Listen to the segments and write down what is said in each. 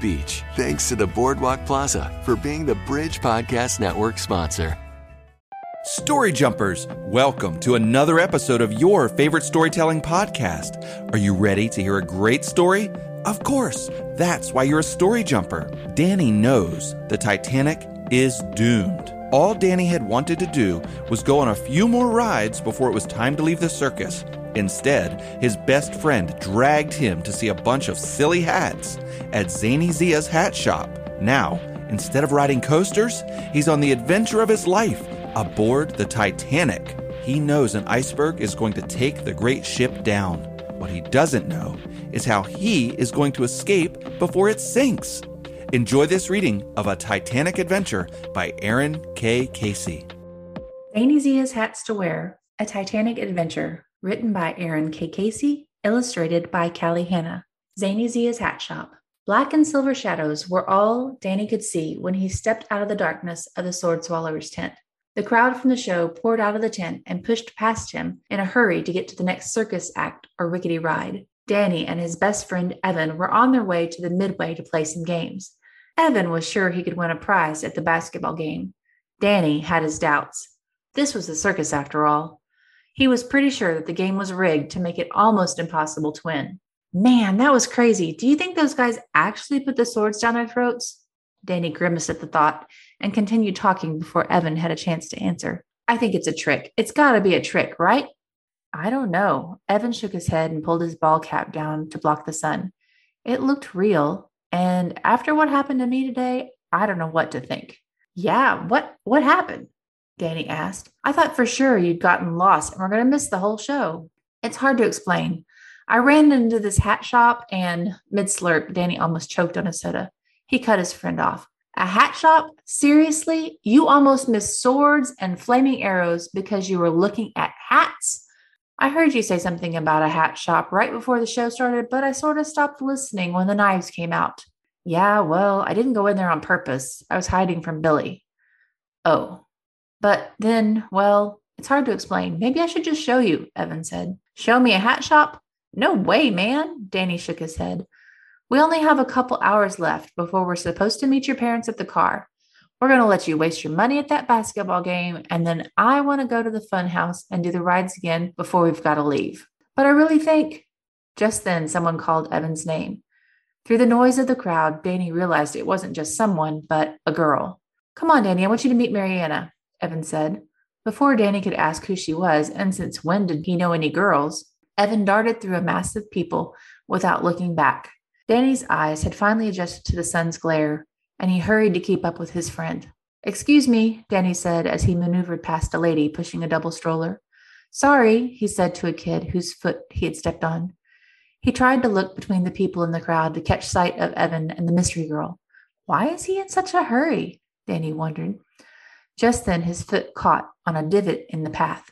Beach. Thanks to the Boardwalk Plaza for being the Bridge Podcast Network sponsor. Story Jumpers, welcome to another episode of your favorite storytelling podcast. Are you ready to hear a great story? Of course, that's why you're a story jumper. Danny knows the Titanic is doomed. All Danny had wanted to do was go on a few more rides before it was time to leave the circus. Instead, his best friend dragged him to see a bunch of silly hats at Zany Zia's hat shop. Now, instead of riding coasters, he's on the adventure of his life aboard the Titanic. He knows an iceberg is going to take the great ship down. What he doesn't know is how he is going to escape before it sinks. Enjoy this reading of A Titanic Adventure by Aaron K. Casey. Zany Zia's Hats to Where, A Titanic Adventure Written by Aaron K. Casey, illustrated by Callie Hanna. Zany Zia's Hat Shop. Black and silver shadows were all Danny could see when he stepped out of the darkness of the Sword Swallower's tent. The crowd from the show poured out of the tent and pushed past him in a hurry to get to the next circus act or rickety ride. Danny and his best friend Evan were on their way to the midway to play some games. Evan was sure he could win a prize at the basketball game. Danny had his doubts. This was a circus after all. He was pretty sure that the game was rigged to make it almost impossible to win. Man, that was crazy. Do you think those guys actually put the swords down their throats? Danny grimaced at the thought and continued talking before Evan had a chance to answer. I think it's a trick. It's got to be a trick, right? I don't know. Evan shook his head and pulled his ball cap down to block the sun. It looked real, and after what happened to me today, I don't know what to think. Yeah, what what happened? Danny asked. I thought for sure you'd gotten lost and we're going to miss the whole show. It's hard to explain. I ran into this hat shop and mid slurp, Danny almost choked on a soda. He cut his friend off. A hat shop? Seriously? You almost missed swords and flaming arrows because you were looking at hats? I heard you say something about a hat shop right before the show started, but I sort of stopped listening when the knives came out. Yeah, well, I didn't go in there on purpose. I was hiding from Billy. Oh, but then, well, it's hard to explain. Maybe I should just show you, Evan said. Show me a hat shop? No way, man. Danny shook his head. We only have a couple hours left before we're supposed to meet your parents at the car. We're going to let you waste your money at that basketball game, and then I want to go to the fun house and do the rides again before we've got to leave. But I really think. Just then, someone called Evan's name. Through the noise of the crowd, Danny realized it wasn't just someone, but a girl. Come on, Danny, I want you to meet Mariana. Evan said. Before Danny could ask who she was, and since when did he know any girls, Evan darted through a mass of people without looking back. Danny's eyes had finally adjusted to the sun's glare, and he hurried to keep up with his friend. Excuse me, Danny said as he maneuvered past a lady pushing a double stroller. Sorry, he said to a kid whose foot he had stepped on. He tried to look between the people in the crowd to catch sight of Evan and the mystery girl. Why is he in such a hurry? Danny wondered. Just then his foot caught on a divot in the path.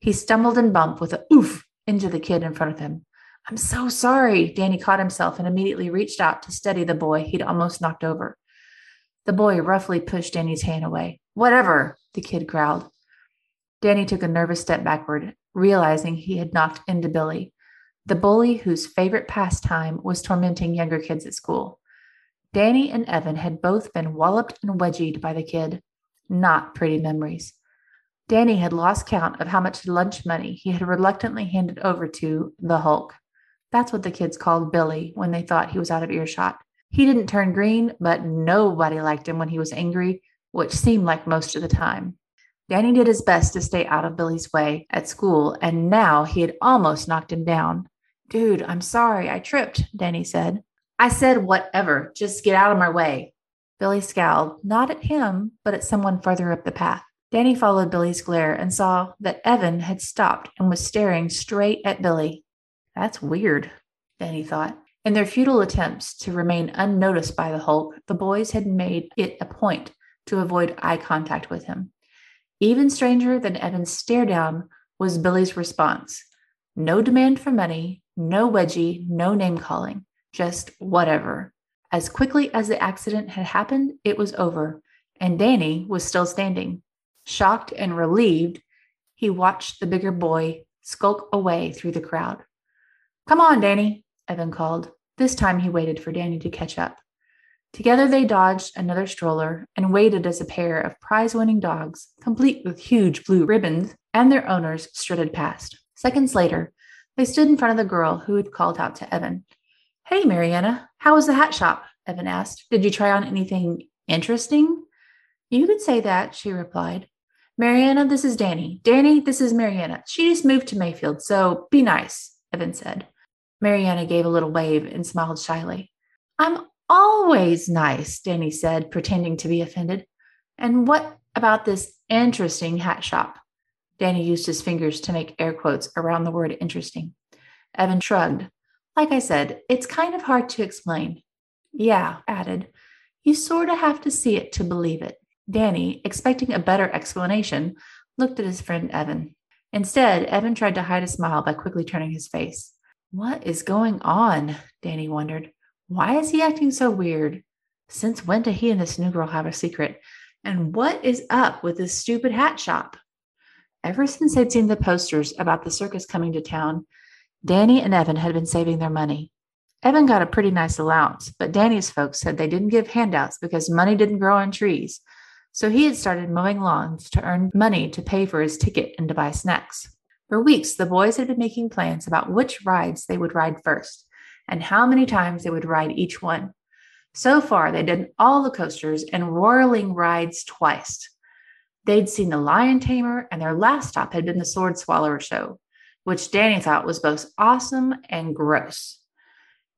He stumbled and bumped with a oof into the kid in front of him. I'm so sorry. Danny caught himself and immediately reached out to steady the boy he'd almost knocked over. The boy roughly pushed Danny's hand away. Whatever, the kid growled. Danny took a nervous step backward, realizing he had knocked into Billy, the bully whose favorite pastime was tormenting younger kids at school. Danny and Evan had both been walloped and wedgied by the kid not pretty memories. Danny had lost count of how much lunch money he had reluctantly handed over to the Hulk. That's what the kids called Billy when they thought he was out of earshot. He didn't turn green, but nobody liked him when he was angry, which seemed like most of the time. Danny did his best to stay out of Billy's way at school, and now he had almost knocked him down. Dude, I'm sorry, I tripped, Danny said. I said, whatever, just get out of my way. Billy scowled, not at him, but at someone further up the path. Danny followed Billy's glare and saw that Evan had stopped and was staring straight at Billy. That's weird, Danny thought. In their futile attempts to remain unnoticed by the Hulk, the boys had made it a point to avoid eye contact with him. Even stranger than Evan's stare down was Billy's response no demand for money, no wedgie, no name calling, just whatever. As quickly as the accident had happened, it was over, and Danny was still standing. Shocked and relieved, he watched the bigger boy skulk away through the crowd. Come on, Danny, Evan called. This time he waited for Danny to catch up. Together they dodged another stroller and waited as a pair of prize winning dogs, complete with huge blue ribbons, and their owners strutted past. Seconds later, they stood in front of the girl who had called out to Evan. Hey, Mariana, how was the hat shop? Evan asked. Did you try on anything interesting? You could say that, she replied. Mariana, this is Danny. Danny, this is Mariana. She just moved to Mayfield, so be nice, Evan said. Mariana gave a little wave and smiled shyly. I'm always nice, Danny said, pretending to be offended. And what about this interesting hat shop? Danny used his fingers to make air quotes around the word interesting. Evan shrugged. Like I said, it's kind of hard to explain. Yeah, added. You sort of have to see it to believe it. Danny, expecting a better explanation, looked at his friend Evan. Instead, Evan tried to hide a smile by quickly turning his face. What is going on? Danny wondered. Why is he acting so weird? Since when did he and this new girl have a secret? And what is up with this stupid hat shop? Ever since they'd seen the posters about the circus coming to town, Danny and Evan had been saving their money. Evan got a pretty nice allowance, but Danny's folks said they didn't give handouts because money didn't grow on trees. So he had started mowing lawns to earn money to pay for his ticket and to buy snacks. For weeks, the boys had been making plans about which rides they would ride first and how many times they would ride each one. So far, they'd done all the coasters and roiling rides twice. They'd seen the Lion Tamer, and their last stop had been the Sword Swallower show, which Danny thought was both awesome and gross.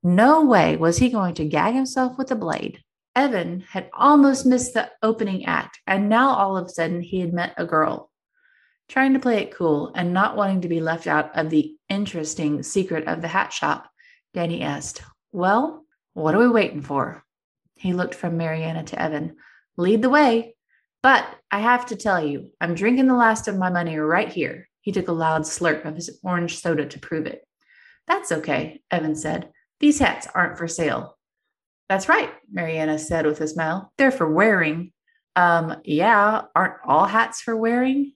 No way was he going to gag himself with a blade. Evan had almost missed the opening act, and now all of a sudden he had met a girl. Trying to play it cool and not wanting to be left out of the interesting secret of the hat shop, Danny asked, Well, what are we waiting for? He looked from Mariana to Evan. Lead the way. But I have to tell you, I'm drinking the last of my money right here. He took a loud slurp of his orange soda to prove it. That's okay, Evan said. These hats aren't for sale. That's right, Mariana said with a smile. They're for wearing. Um, yeah, aren't all hats for wearing?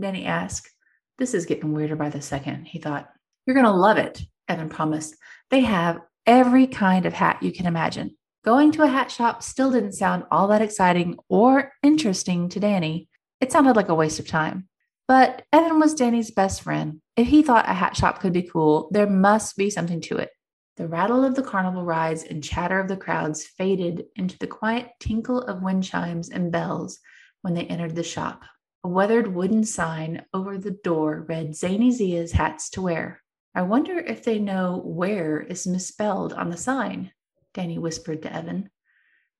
Danny asked. This is getting weirder by the second, he thought. You're going to love it, Evan promised. They have every kind of hat you can imagine. Going to a hat shop still didn't sound all that exciting or interesting to Danny. It sounded like a waste of time. But Evan was Danny's best friend. If he thought a hat shop could be cool, there must be something to it. The rattle of the carnival rides and chatter of the crowds faded into the quiet tinkle of wind chimes and bells when they entered the shop. A weathered wooden sign over the door read Zany Zia's hats to where. I wonder if they know where is misspelled on the sign, Danny whispered to Evan.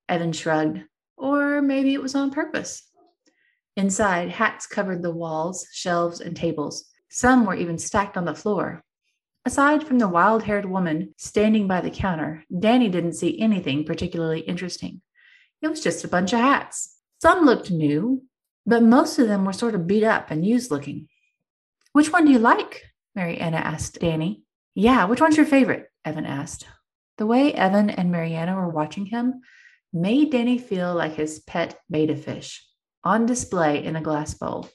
Evan shrugged. Or maybe it was on purpose. Inside, hats covered the walls, shelves, and tables. Some were even stacked on the floor. Aside from the wild haired woman standing by the counter, Danny didn't see anything particularly interesting. It was just a bunch of hats. Some looked new, but most of them were sort of beat up and used looking. Which one do you like? Mariana asked Danny. Yeah, which one's your favorite? Evan asked. The way Evan and Mariana were watching him made Danny feel like his pet betta fish on display in a glass bowl.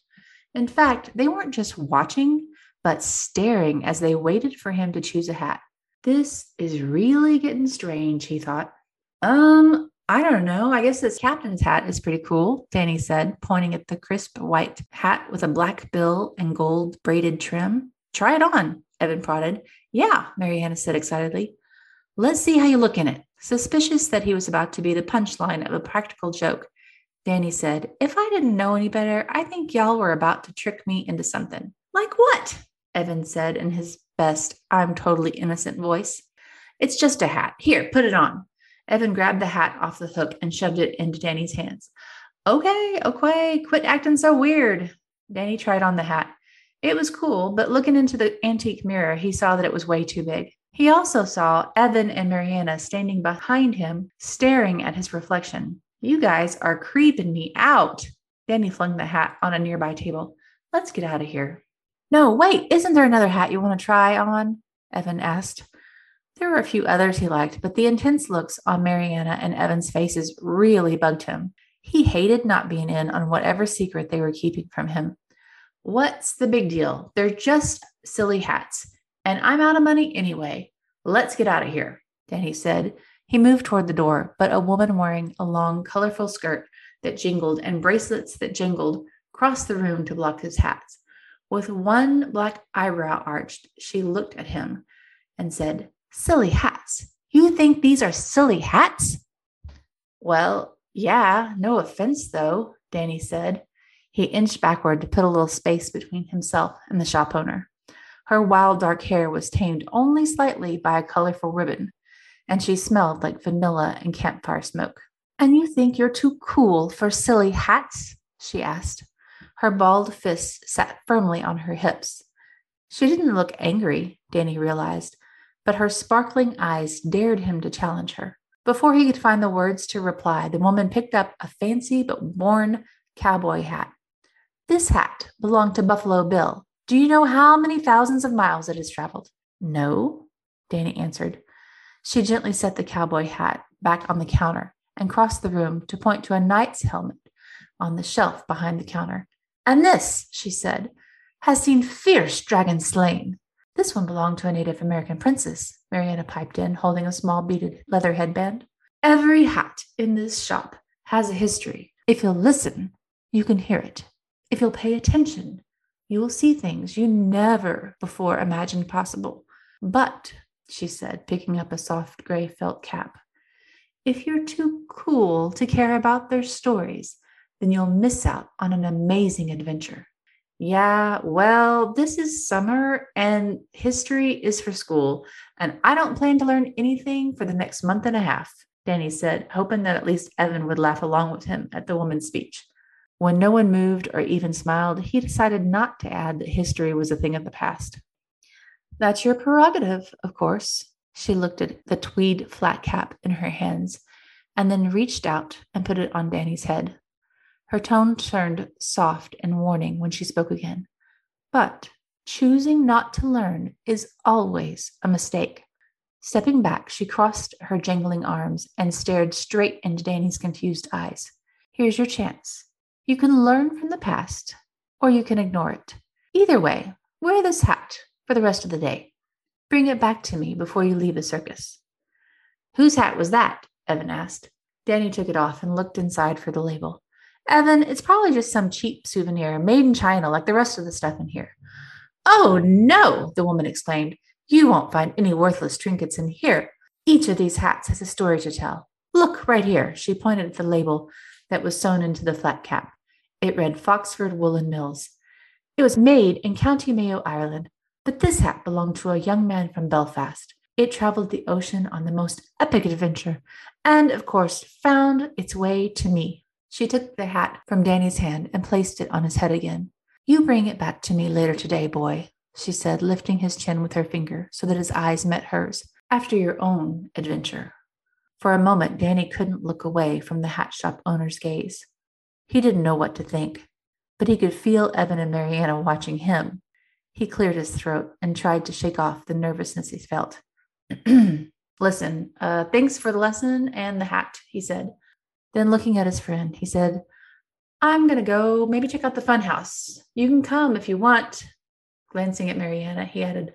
In fact, they weren't just watching, but staring as they waited for him to choose a hat. This is really getting strange, he thought. Um, I don't know. I guess this captain's hat is pretty cool, Danny said, pointing at the crisp white hat with a black bill and gold braided trim. Try it on, Evan prodded. Yeah, Mariana said excitedly. Let's see how you look in it. Suspicious that he was about to be the punchline of a practical joke, Danny said, If I didn't know any better, I think y'all were about to trick me into something. Like what? Evan said in his best, I'm totally innocent voice. It's just a hat. Here, put it on. Evan grabbed the hat off the hook and shoved it into Danny's hands. Okay, okay, quit acting so weird. Danny tried on the hat. It was cool, but looking into the antique mirror, he saw that it was way too big. He also saw Evan and Mariana standing behind him, staring at his reflection. You guys are creeping me out. Danny flung the hat on a nearby table. Let's get out of here. No, wait, isn't there another hat you want to try on? Evan asked. There were a few others he liked, but the intense looks on Mariana and Evan's faces really bugged him. He hated not being in on whatever secret they were keeping from him. What's the big deal? They're just silly hats, and I'm out of money anyway. Let's get out of here, Danny said. He moved toward the door, but a woman wearing a long, colorful skirt that jingled and bracelets that jingled crossed the room to block his hat. With one black eyebrow arched, she looked at him and said, Silly hats. You think these are silly hats? Well, yeah, no offense though, Danny said. He inched backward to put a little space between himself and the shop owner. Her wild dark hair was tamed only slightly by a colorful ribbon, and she smelled like vanilla and campfire smoke. And you think you're too cool for silly hats? she asked. Her balled fists sat firmly on her hips. She didn't look angry, Danny realized, but her sparkling eyes dared him to challenge her. Before he could find the words to reply, the woman picked up a fancy but worn cowboy hat. This hat belonged to Buffalo Bill. Do you know how many thousands of miles it has traveled? No, Danny answered. She gently set the cowboy hat back on the counter and crossed the room to point to a knight's helmet on the shelf behind the counter. And this, she said, has seen fierce dragons slain. This one belonged to a Native American princess, Mariana piped in, holding a small beaded leather headband. Every hat in this shop has a history. If you'll listen, you can hear it. If you'll pay attention, you will see things you never before imagined possible. But, she said, picking up a soft gray felt cap, if you're too cool to care about their stories, then you'll miss out on an amazing adventure. Yeah, well, this is summer and history is for school, and I don't plan to learn anything for the next month and a half, Danny said, hoping that at least Evan would laugh along with him at the woman's speech. When no one moved or even smiled, he decided not to add that history was a thing of the past. That's your prerogative, of course. She looked at the tweed flat cap in her hands and then reached out and put it on Danny's head. Her tone turned soft and warning when she spoke again. But choosing not to learn is always a mistake. Stepping back, she crossed her jangling arms and stared straight into Danny's confused eyes. Here's your chance. You can learn from the past, or you can ignore it. Either way, wear this hat for the rest of the day. Bring it back to me before you leave the circus. Whose hat was that? Evan asked. Danny took it off and looked inside for the label. Evan, it's probably just some cheap souvenir made in China like the rest of the stuff in here. Oh, no, the woman exclaimed. You won't find any worthless trinkets in here. Each of these hats has a story to tell. Look right here. She pointed at the label that was sewn into the flat cap. It read Foxford Woolen Mills. It was made in County Mayo, Ireland, but this hat belonged to a young man from Belfast. It traveled the ocean on the most epic adventure and, of course, found its way to me. She took the hat from Danny's hand and placed it on his head again. You bring it back to me later today, boy, she said, lifting his chin with her finger so that his eyes met hers, after your own adventure. For a moment, Danny couldn't look away from the hat shop owner's gaze. He didn't know what to think, but he could feel Evan and Mariana watching him. He cleared his throat and tried to shake off the nervousness he felt. Listen, uh, thanks for the lesson and the hat, he said. Then, looking at his friend, he said, I'm going to go maybe check out the fun house. You can come if you want. Glancing at Mariana, he added,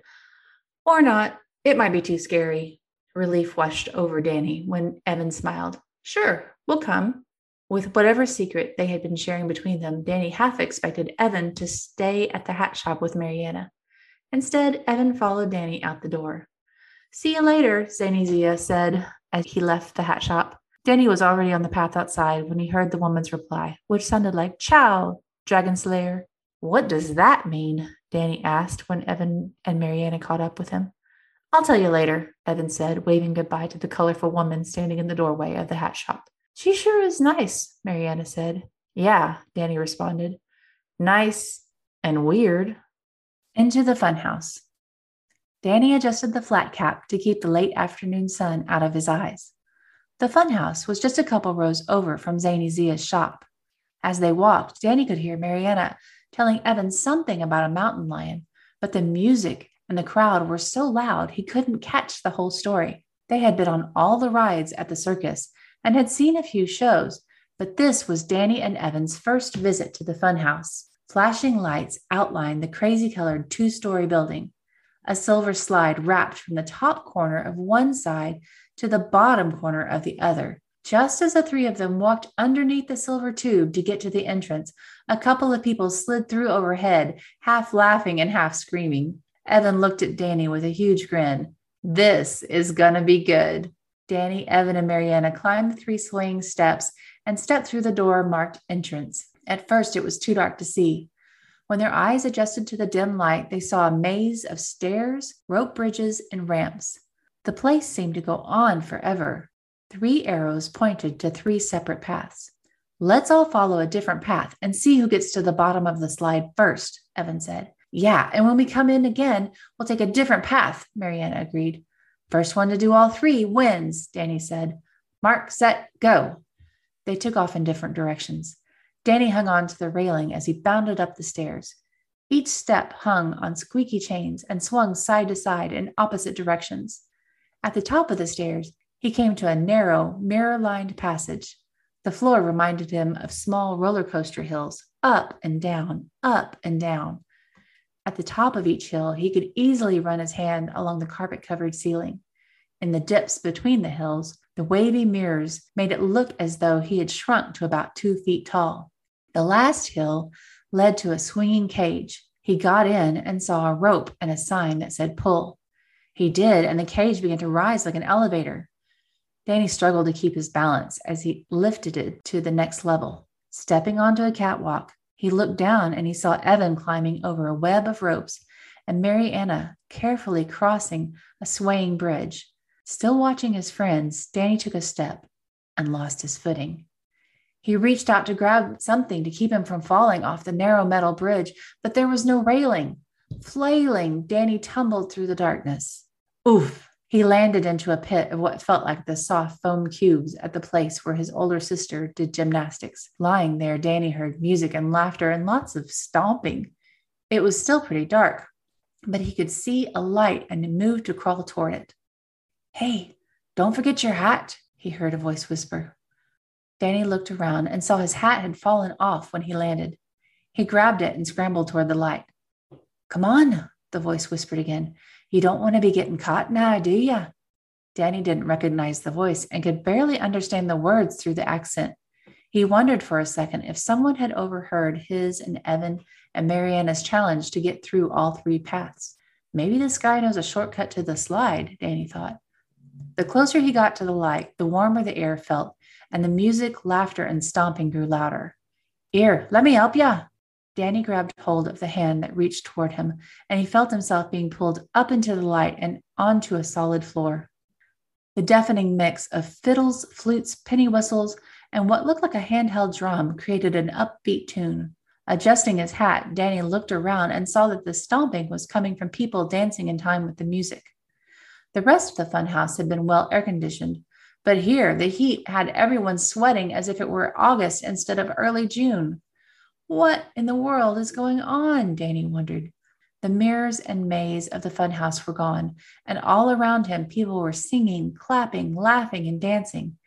Or not. It might be too scary. Relief washed over Danny when Evan smiled. Sure, we'll come. With whatever secret they had been sharing between them, Danny half expected Evan to stay at the hat shop with Mariana. Instead, Evan followed Danny out the door. See you later, Zany Zia said as he left the hat shop. Danny was already on the path outside when he heard the woman's reply, which sounded like Ciao, Dragon Slayer. What does that mean? Danny asked when Evan and Mariana caught up with him. I'll tell you later, Evan said, waving goodbye to the colorful woman standing in the doorway of the hat shop. She sure is nice, Mariana said. Yeah, Danny responded. Nice and weird. Into the funhouse. Danny adjusted the flat cap to keep the late afternoon sun out of his eyes. The funhouse was just a couple rows over from Zany Zia's shop. As they walked, Danny could hear Mariana telling Evan something about a mountain lion, but the music and the crowd were so loud he couldn't catch the whole story. They had been on all the rides at the circus and had seen a few shows, but this was Danny and Evan's first visit to the funhouse. Flashing lights outlined the crazy colored two story building. A silver slide wrapped from the top corner of one side to the bottom corner of the other. Just as the three of them walked underneath the silver tube to get to the entrance, a couple of people slid through overhead, half laughing and half screaming. Evan looked at Danny with a huge grin. This is gonna be good. Danny, Evan, and Mariana climbed the three swaying steps and stepped through the door marked entrance. At first, it was too dark to see. When their eyes adjusted to the dim light, they saw a maze of stairs, rope bridges, and ramps. The place seemed to go on forever. Three arrows pointed to three separate paths. Let's all follow a different path and see who gets to the bottom of the slide first, Evan said. Yeah, and when we come in again, we'll take a different path, Mariana agreed. First one to do all three wins, Danny said. Mark, set, go. They took off in different directions. Danny hung on to the railing as he bounded up the stairs. Each step hung on squeaky chains and swung side to side in opposite directions. At the top of the stairs, he came to a narrow, mirror lined passage. The floor reminded him of small roller coaster hills, up and down, up and down. At the top of each hill, he could easily run his hand along the carpet covered ceiling. In the dips between the hills, the wavy mirrors made it look as though he had shrunk to about two feet tall. The last hill led to a swinging cage. He got in and saw a rope and a sign that said pull. He did, and the cage began to rise like an elevator. Danny struggled to keep his balance as he lifted it to the next level. Stepping onto a catwalk, he looked down and he saw Evan climbing over a web of ropes and Mariana carefully crossing a swaying bridge. Still watching his friends, Danny took a step and lost his footing. He reached out to grab something to keep him from falling off the narrow metal bridge, but there was no railing. Flailing, Danny tumbled through the darkness. Oof! He landed into a pit of what felt like the soft foam cubes at the place where his older sister did gymnastics. Lying there, Danny heard music and laughter and lots of stomping. It was still pretty dark, but he could see a light and moved to crawl toward it. Hey, don't forget your hat, he heard a voice whisper. Danny looked around and saw his hat had fallen off when he landed. He grabbed it and scrambled toward the light. Come on, the voice whispered again. You don't want to be getting caught now, do you? Danny didn't recognize the voice and could barely understand the words through the accent. He wondered for a second if someone had overheard his and Evan and Mariana's challenge to get through all three paths. Maybe this guy knows a shortcut to the slide, Danny thought. The closer he got to the light, the warmer the air felt, and the music, laughter, and stomping grew louder. Here, let me help ya, Danny grabbed hold of the hand that reached toward him, and he felt himself being pulled up into the light and onto a solid floor. The deafening mix of fiddles, flutes, penny whistles, and what looked like a handheld drum created an upbeat tune. Adjusting his hat, Danny looked around and saw that the stomping was coming from people dancing in time with the music. The rest of the funhouse had been well air conditioned, but here the heat had everyone sweating as if it were August instead of early June. What in the world is going on? Danny wondered. The mirrors and maze of the funhouse were gone, and all around him people were singing, clapping, laughing, and dancing.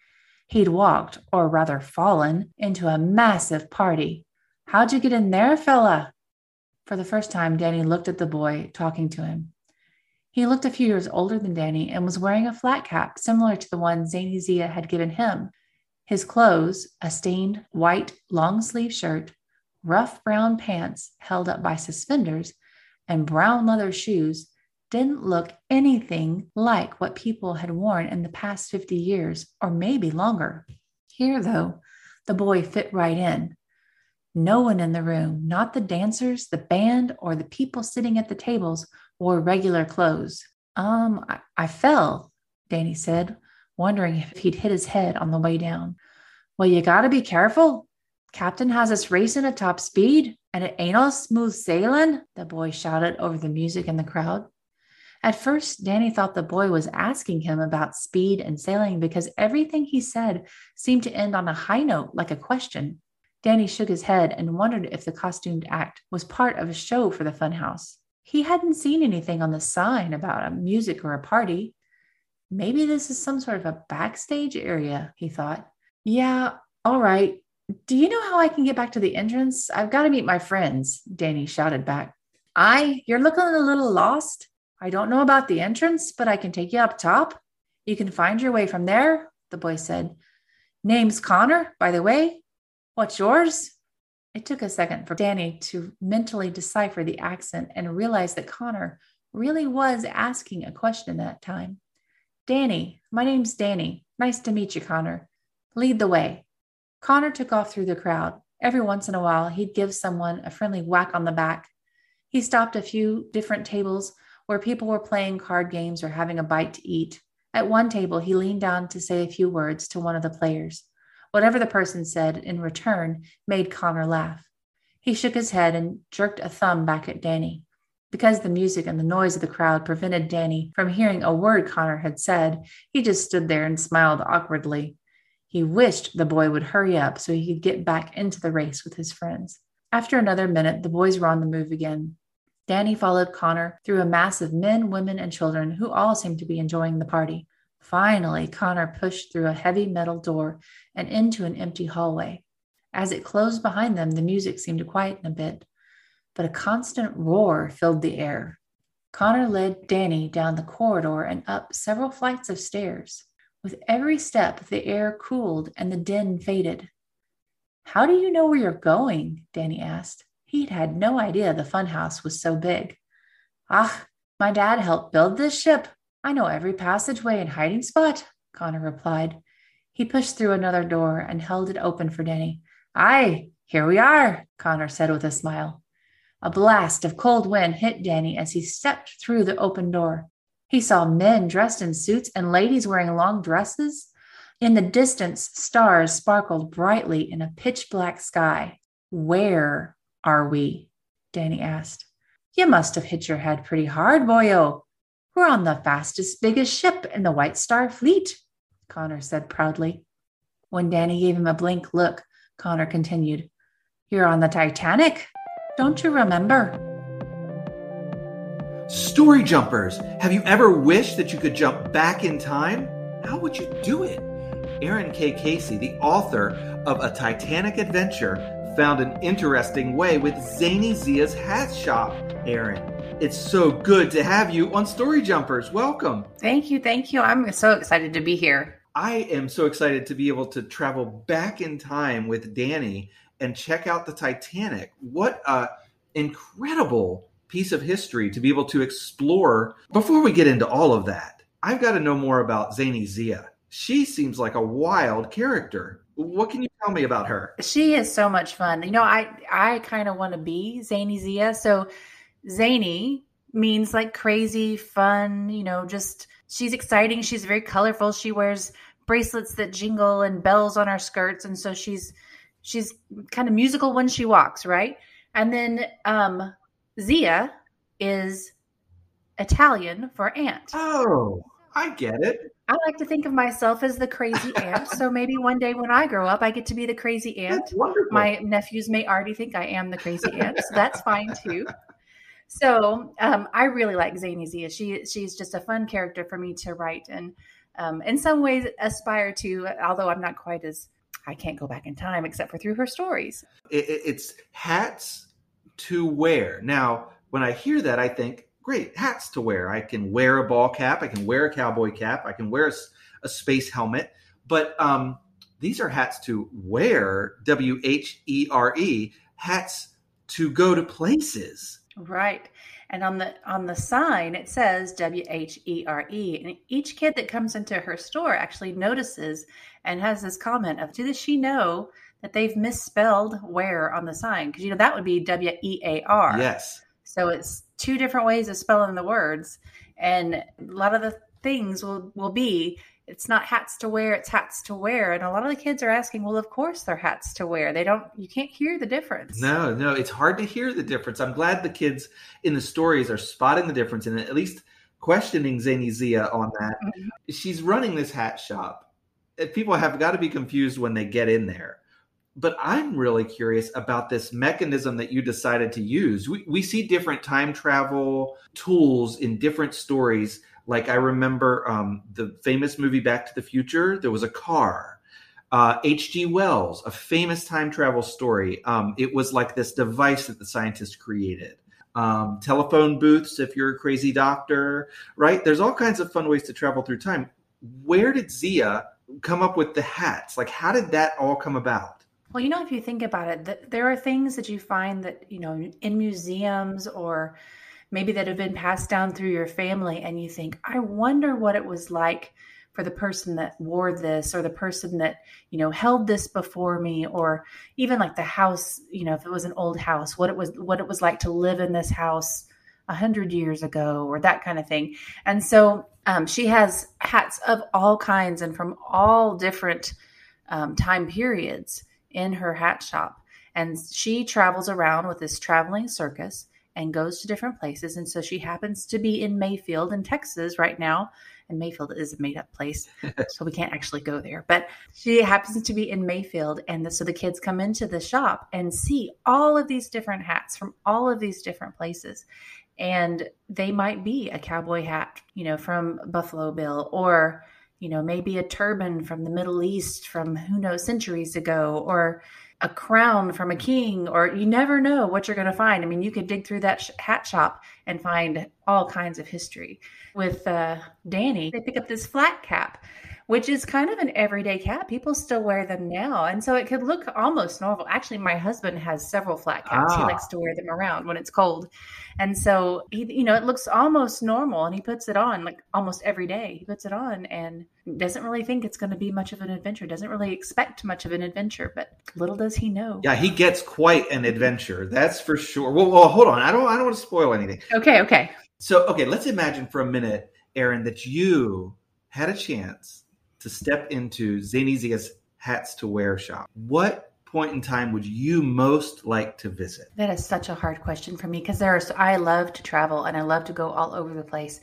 He'd walked, or rather fallen, into a massive party. How'd you get in there, fella? For the first time, Danny looked at the boy talking to him. He looked a few years older than Danny and was wearing a flat cap similar to the one Zany Zia had given him. His clothes, a stained white long sleeve shirt, rough brown pants held up by suspenders, and brown leather shoes didn't look anything like what people had worn in the past 50 years or maybe longer. Here, though, the boy fit right in. No one in the room, not the dancers, the band, or the people sitting at the tables, wore regular clothes. Um, I, I fell, Danny said, wondering if he'd hit his head on the way down. Well, you gotta be careful, Captain has us racing at top speed, and it ain't all smooth sailing, the boy shouted over the music in the crowd. At first, Danny thought the boy was asking him about speed and sailing because everything he said seemed to end on a high note, like a question. Danny shook his head and wondered if the costumed act was part of a show for the funhouse. He hadn't seen anything on the sign about a music or a party. Maybe this is some sort of a backstage area, he thought. Yeah, all right. Do you know how I can get back to the entrance? I've got to meet my friends, Danny shouted back. I, you're looking a little lost. I don't know about the entrance, but I can take you up top. You can find your way from there, the boy said. Name's Connor, by the way. What's yours? It took a second for Danny to mentally decipher the accent and realize that Connor really was asking a question that time. Danny, my name's Danny. Nice to meet you, Connor. Lead the way. Connor took off through the crowd. Every once in a while, he'd give someone a friendly whack on the back. He stopped a few different tables where people were playing card games or having a bite to eat. At one table, he leaned down to say a few words to one of the players. Whatever the person said in return made Connor laugh. He shook his head and jerked a thumb back at Danny. Because the music and the noise of the crowd prevented Danny from hearing a word Connor had said, he just stood there and smiled awkwardly. He wished the boy would hurry up so he could get back into the race with his friends. After another minute, the boys were on the move again. Danny followed Connor through a mass of men, women, and children who all seemed to be enjoying the party. Finally, Connor pushed through a heavy metal door and into an empty hallway. As it closed behind them, the music seemed to quieten a bit, but a constant roar filled the air. Connor led Danny down the corridor and up several flights of stairs. With every step, the air cooled and the din faded. How do you know where you're going? Danny asked. He'd had no idea the funhouse was so big. Ah, my dad helped build this ship. I know every passageway and hiding spot, Connor replied. He pushed through another door and held it open for Danny. Aye, here we are, Connor said with a smile. A blast of cold wind hit Danny as he stepped through the open door. He saw men dressed in suits and ladies wearing long dresses. In the distance, stars sparkled brightly in a pitch black sky. Where are we? Danny asked. You must have hit your head pretty hard, boyo. We're on the fastest, biggest ship in the White Star Fleet, Connor said proudly. When Danny gave him a blank look, Connor continued, You're on the Titanic. Don't you remember? Story jumpers! Have you ever wished that you could jump back in time? How would you do it? Aaron K. Casey, the author of A Titanic Adventure, found an interesting way with Zany Zia's Hat Shop. Aaron, it's so good to have you on Story Jumpers. Welcome. Thank you. Thank you. I'm so excited to be here. I am so excited to be able to travel back in time with Danny and check out the Titanic. What a incredible piece of history to be able to explore. Before we get into all of that, I've got to know more about Zany Zia. She seems like a wild character. What can you tell me about her? She is so much fun. You know, I I kind of want to be Zany Zia. So Zany means like crazy, fun, you know, just she's exciting, she's very colorful. She wears bracelets that jingle and bells on her skirts and so she's she's kind of musical when she walks, right? And then um Zia is Italian for aunt. Oh, I get it. I like to think of myself as the crazy aunt. so maybe one day when I grow up, I get to be the crazy aunt. My nephews may already think I am the crazy aunt, so that's fine too. So um, I really like Zany Zia. She she's just a fun character for me to write, and um, in some ways aspire to. Although I'm not quite as I can't go back in time except for through her stories. It, it's hats to wear. Now, when I hear that, I think, great, hats to wear. I can wear a ball cap, I can wear a cowboy cap, I can wear a, a space helmet, but um, these are hats to where, W H E R E, hats to go to places. Right. And on the on the sign it says W H E R E. And each kid that comes into her store actually notices and has this comment of, does she know that they've misspelled where on the sign because you know that would be W E A R. Yes. So it's two different ways of spelling the words, and a lot of the things will will be it's not hats to wear, it's hats to wear, and a lot of the kids are asking, well, of course they're hats to wear. They don't, you can't hear the difference. No, no, it's hard to hear the difference. I'm glad the kids in the stories are spotting the difference and at least questioning Zany Zia on that. Mhm. She's running this hat shop. People have got to be confused when they get in there. But I'm really curious about this mechanism that you decided to use. We, we see different time travel tools in different stories. Like I remember um, the famous movie Back to the Future, there was a car. Uh, H.G. Wells, a famous time travel story. Um, it was like this device that the scientists created. Um, telephone booths, if you're a crazy doctor, right? There's all kinds of fun ways to travel through time. Where did Zia come up with the hats? Like, how did that all come about? Well, you know, if you think about it, th- there are things that you find that, you know, in museums or maybe that have been passed down through your family, and you think, I wonder what it was like for the person that wore this or the person that, you know, held this before me, or even like the house, you know, if it was an old house, what it was, what it was like to live in this house a hundred years ago, or that kind of thing. And so um, she has hats of all kinds and from all different um, time periods in her hat shop. And she travels around with this traveling circus and goes to different places. And so she happens to be in Mayfield in Texas right now. And Mayfield is a made up place, so we can't actually go there. But she happens to be in Mayfield. And the, so the kids come into the shop and see all of these different hats from all of these different places. And they might be a cowboy hat, you know, from Buffalo Bill, or you know, maybe a turban from the Middle East from who knows centuries ago, or a crown from a king, or you never know what you're going to find. I mean, you could dig through that sh- hat shop and find all kinds of history. With uh, Danny, they pick up this flat cap, which is kind of an everyday cap. People still wear them now. And so it could look almost normal. Actually, my husband has several flat caps. He Ah. likes to wear them around when it's cold. And so, he, you know, it looks almost normal and he puts it on like almost every day. He puts it on and doesn't really think it's going to be much of an adventure, doesn't really expect much of an adventure, but little does he know. Yeah, he gets quite an adventure. That's for sure. Well, well, hold on. I don't. I don't want to spoil anything. Okay, okay. So, okay, let's imagine for a minute, Aaron, that you had a chance to step into Zany Zia's hats to where shop. What point in time would you most like to visit? That is such a hard question for me because there are. so, I love to travel and I love to go all over the place.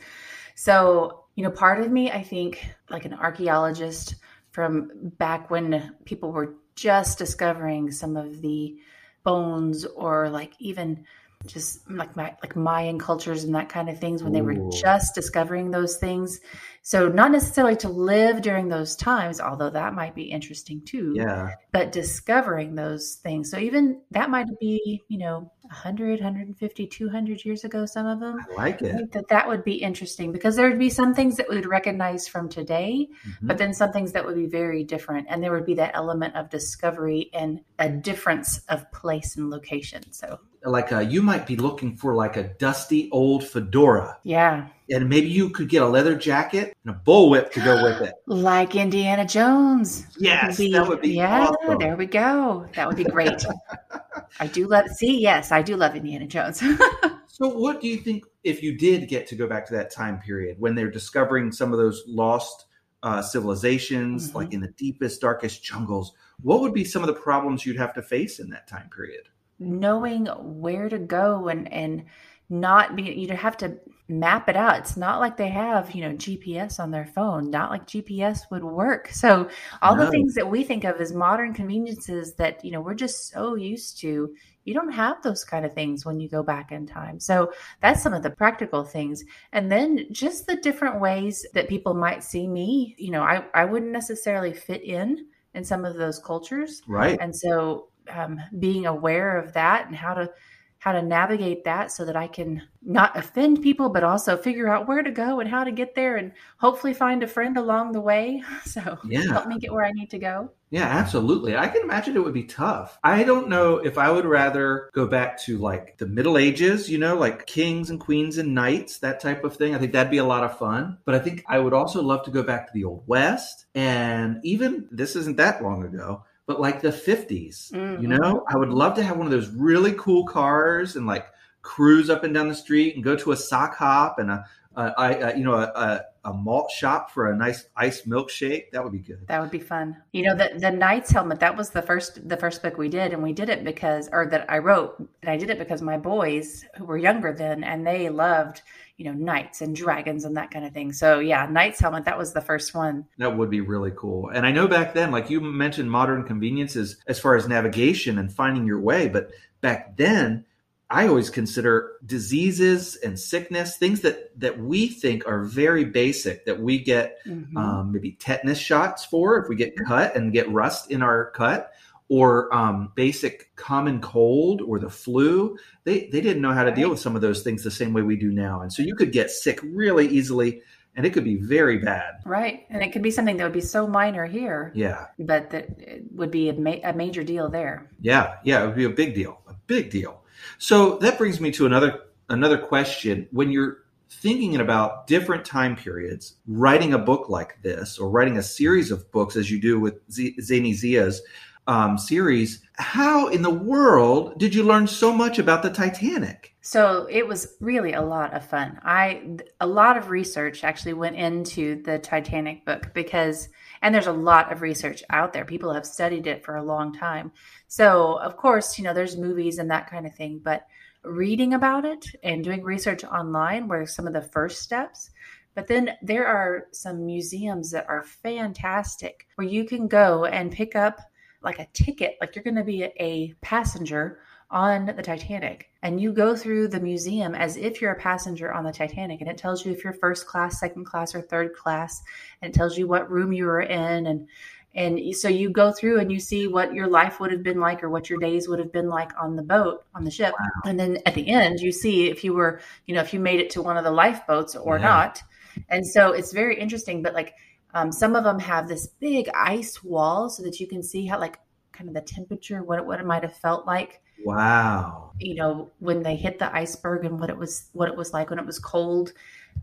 So you know, part of me, I think, like an archaeologist from back when people were just discovering some of the bones, or like even just like my like Mayan cultures and that kind of things when they were just discovering those things. So not necessarily to live during those times, although that might be interesting too Yeah, but discovering those things so even that might be you know 100 150 200 years ago some of them I like i it. think that that would be interesting because there would be some things that we would recognize from today Mhm. but then some things that would be very different and there would be that element of discovery and a difference of place and location so Like uh, you might be looking for like a dusty old fedora, yeah and maybe you could get a leather jacket and a bullwhip to go with it. like indiana jones Yes, that would be yeah awesome. there we go that would be great i do love see yes i do love indiana jones So, what do you think if you did get to go back to that time period when they're discovering some of those lost uh, civilizations, Mhm. like in the deepest, darkest jungles? What would be some of the problems you'd have to face in that time period? Knowing where to go and and not be you'd have to map it out. It's not like they have you know gps on their phone. Not like gps would work. So all the things that we think of as modern conveniences that you know we're just so used to you don't have those kind of things when you go back in time. So that's some of the practical things. And then just the different ways that people might see me you know i, I wouldn't necessarily fit in in some of those cultures. Right. and so um, being aware of that and how to how to navigate that so that i can not offend people but also figure out where to go and how to get there and hopefully find a friend along the way so Yeah. help me get where i need to go Yeah, absolutely. I can imagine it would be tough. I don't know if I would rather go back to like the Middle Ages, you know, like kings and queens and knights, that type of thing. I think that'd be a lot of fun. But I think I would also love to go back to the Old West. And even this isn't that long ago, but like the 50s, Mhm. you know, I would love to have one of those really cool cars and like cruise up and down the street and go to a sock hop and a uh, I, uh, you know, a, a, a, malt shop for a nice iced milkshake. That would be good. That would be fun. You know, the the Knight's Helmet. That was the first the first book we did, and we did it because, or that I wrote, and I did it because my boys who were younger then, and they loved you know knights and dragons and that kind of thing. So yeah, Knight's Helmet. That was the first one. That would be really cool. And I know back then, like you mentioned, modern conveniences as far as navigation and finding your way, but back then I always consider diseases and sickness things that that we think are very basic that we get mm-hmm. um, maybe tetanus shots for if we get cut and get rust in our cut or um, basic common cold or the flu. They they didn't know how to deal with some of those things the same way we do now, and so you could get sick really easily. And it could be very bad. Right. And it could be something that would be so minor here. Yeah. But that would be a, ma- a major deal there. Yeah. Yeah. It would be a big deal. A big deal. So that brings me to another another question. When you're thinking about different time periods, writing a book like this, or writing a series of books as you do with Z- Zany Zia's um, series, how in the world did you learn so much about the Titanic? So it was really a lot of fun. I a lot of research actually went into the Titanic book because and there's a lot of research out there. People have studied it for a long time. So, of course, you know, there's movies and that kind of thing, but reading about it and doing research online were some of the first steps. But then there are some museums that are fantastic where you can go and pick up like a ticket, like you're going to be a passenger on the Titanic and you go through the museum as if you're a passenger on the Titanic and it tells you if you're first class, second class or third class and it tells you what room you were in and and so you go through and you see what your life would have been like or what your days would have been like on the boat on the ship wow. and then at the end you see if you were you know if you made it to one of the lifeboats or yeah. not and so it's very interesting but like um, some of them have this big ice wall so that you can see how like kind of the temperature what it, what it might have felt like Wow. You know, when they hit the iceberg and what it was what it was like when it was cold.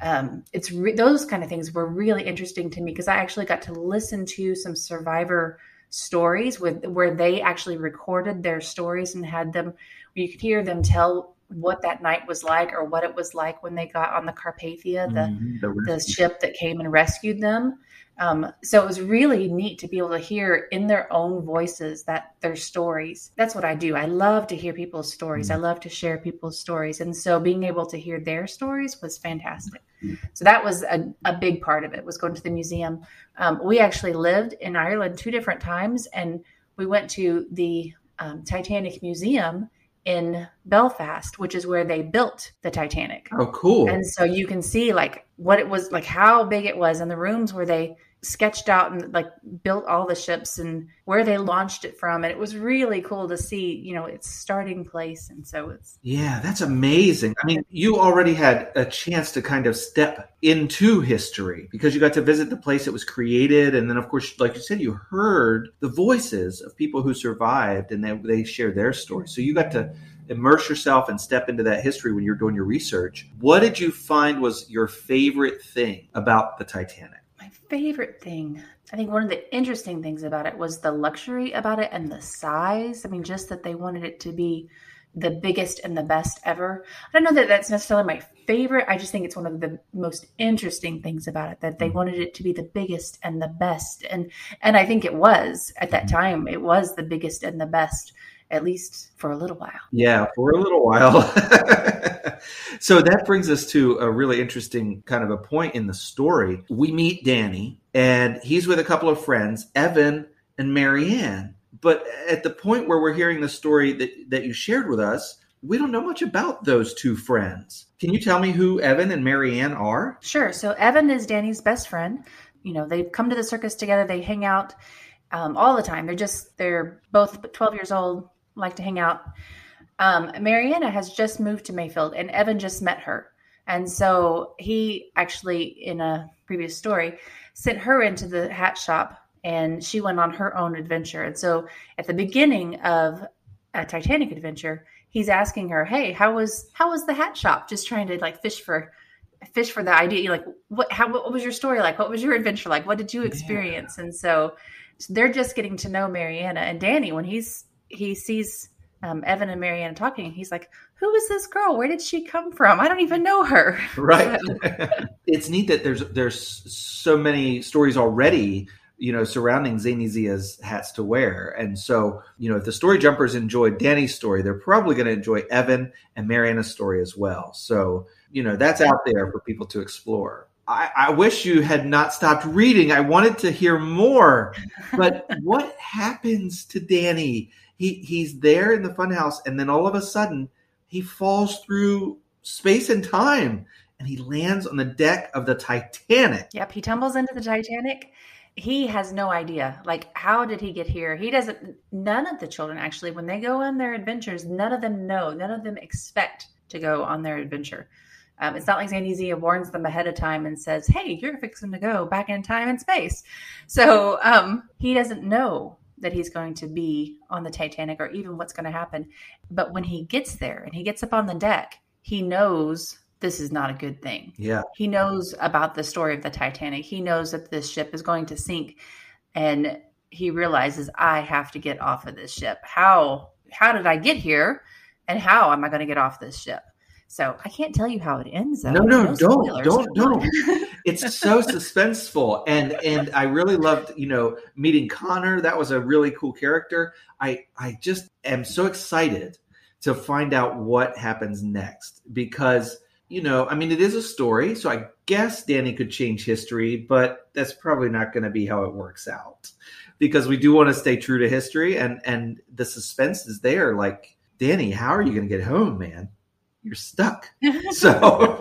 Um, it's re- those kind of things were really interesting to me because I actually got to listen to some survivor stories with where they actually recorded their stories and had them you could hear them tell what that night was like or what it was like when they got on the Carpathia, the, mm-hmm, the, the ship that came and rescued them. Um, so it was really neat to be able to hear in their own voices that their stories. That's what I do. I love to hear people's stories. Mm-hmm. I love to share people's stories. And so being able to hear their stories was fantastic. Mm-hmm. So that was a, a big part of it was going to the museum. Um, we actually lived in Ireland two different times and we went to the um, Titanic Museum in Belfast, which is where they built the Titanic. Oh, cool. And so you can see like what it was like, how big it was, and the rooms where they sketched out and like built all the ships and where they launched it from and it was really cool to see you know its starting place and so it's yeah that's amazing i mean you already had a chance to kind of step into history because you got to visit the place it was created and then of course like you said you heard the voices of people who survived and they, they shared their stories so you got to immerse yourself and step into that history when you're doing your research. What did you find was your favorite thing about the Titanic? Favorite thing. I think one of the interesting things about it was the luxury about it and the size. I mean, just that they wanted it to be the biggest and the best ever. I don't know that that's necessarily my favorite. I just think it's one of the most interesting things about it that they mm-hmm. wanted it to be the biggest and the best. And and I think it was at that mm-hmm. time. It was the biggest and the best at least for a little while. Yeah, for a little while. so that brings us to a really interesting kind of a point in the story. We meet Danny, and he's with a couple of friends, Evan and Marianne. But at the point where we're hearing the story that, that you shared with us, we don't know much about those two friends. Can you tell me who Evan and Marianne are? Sure. So Evan is Danny's best friend. You know, they come to the circus together. They hang out um, all the time. They're just they're both 12 years old, like to hang out. Um, Mariana has just moved to Mayfield, and Evan just met her. And so he actually, in a previous story, sent her into the hat shop and she went on her own adventure. And so at the beginning of a Titanic adventure, he's asking her, Hey, how was how was the hat shop? Just trying to like fish for fish for the idea. Like what how what was your story like? What was your adventure like? What did you experience? Yeah. And so, so they're just getting to know Mariana and Danny when he's he sees um, Evan and Marianne talking. He's like, "Who is this girl? Where did she come from? I don't even know her." Right. it's neat that there's there's so many stories already you know, surrounding Zany Zia's hats to wear. And so, you know, if the story jumpers enjoyed Danny's story, they're probably going to enjoy Evan and Marianne's story as well. So, you know, that's out there for people to explore. I, I wish you had not stopped reading. I wanted to hear more. But what happens to Danny? He he's there in the funhouse, and then all of a sudden he falls through space and time and he lands on the deck of the Titanic. Yep, he tumbles into the Titanic. He has no idea like how did he get here? He doesn't none of the children actually when they go on their adventures none of them know none of them expect to go on their adventure. Um, it's not like Zany Zia warns them ahead of time and says hey you're fixing to go back in time and space. So um, he doesn't know that he's going to be on the titanic or even what's going to happen but when he gets there and he gets up on the deck he knows this is not a good thing. Yeah. He knows about the story of the Titanic. He knows that this ship is going to sink and he realizes I have to get off of this ship. How how did I get here and how am I going to get off this ship? So I can't tell you how it ends. Though. No, no, no don't, don't, don't. it's so suspenseful, and and I really loved, you know, meeting Connor. That was a really cool character. I I just am so excited to find out what happens next because you know, I mean, it is a story, so I guess Danny could change history, but that's probably not going to be how it works out because we do want to stay true to history, and and the suspense is there. Like, Danny, how are you going to get home, man? You're stuck. so,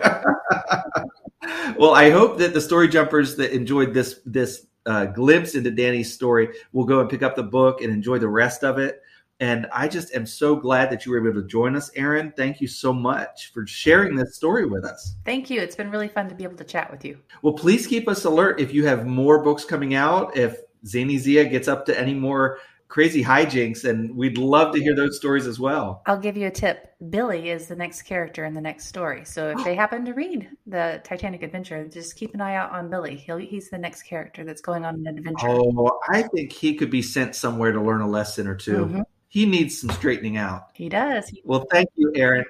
well, I hope that the story jumpers that enjoyed this this uh, glimpse into Danny's story will go and pick up the book and enjoy the rest of it. And I just am so glad that you were able to join us, Erin. Thank you so much for sharing this story with us. Thank you. It's been really fun to be able to chat with you. Well, please keep us alert if you have more books coming out, if Zany Zia gets up to any more crazy hijinks, and we'd love to hear those stories as well. I'll give you a tip. Billy is the next character in the next story. So if they happen to read the Titanic Adventure, just keep an eye out on Billy. He'll, he's the next character that's going on an adventure. Oh, I think he could be sent somewhere to learn a lesson or 2 mm-hmm he needs some straightening out. He does. Well, thank you, Erin.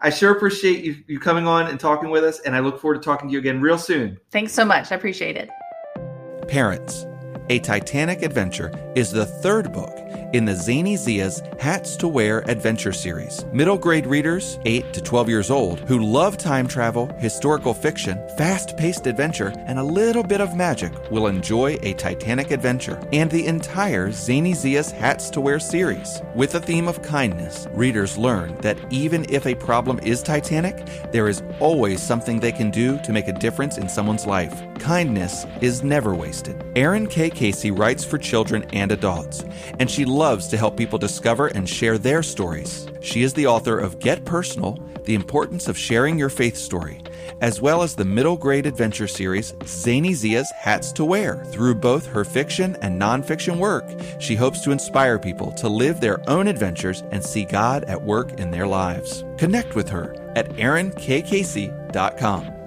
I sure appreciate you, you coming on and talking with us, and I look forward to talking to you again real soon. Thanks so much. I appreciate it. Parents, A Titanic Adventure is the third book in the Zany Zia's Hats to Wear adventure series. Middle grade readers, 8 to 12 years old, who love time travel, historical fiction, fast paced adventure, and a little bit of magic will enjoy a Titanic adventure and the entire Zany Zia's Hats to Wear series. With a theme of kindness, readers learn that even if a problem is Titanic, there is always something they can do to make a difference in someone's life. Kindness is never wasted. Erin K. Casey writes for children and adults, and she loves to help people discover and share their stories. She is the author of Get Personal The Importance of Sharing Your Faith Story, as well as the middle grade adventure series Zany Zia's Hats to Wear. Through both her fiction and nonfiction work, she hopes to inspire people to live their own adventures and see God at work in their lives. Connect with her at erinkcasey.com.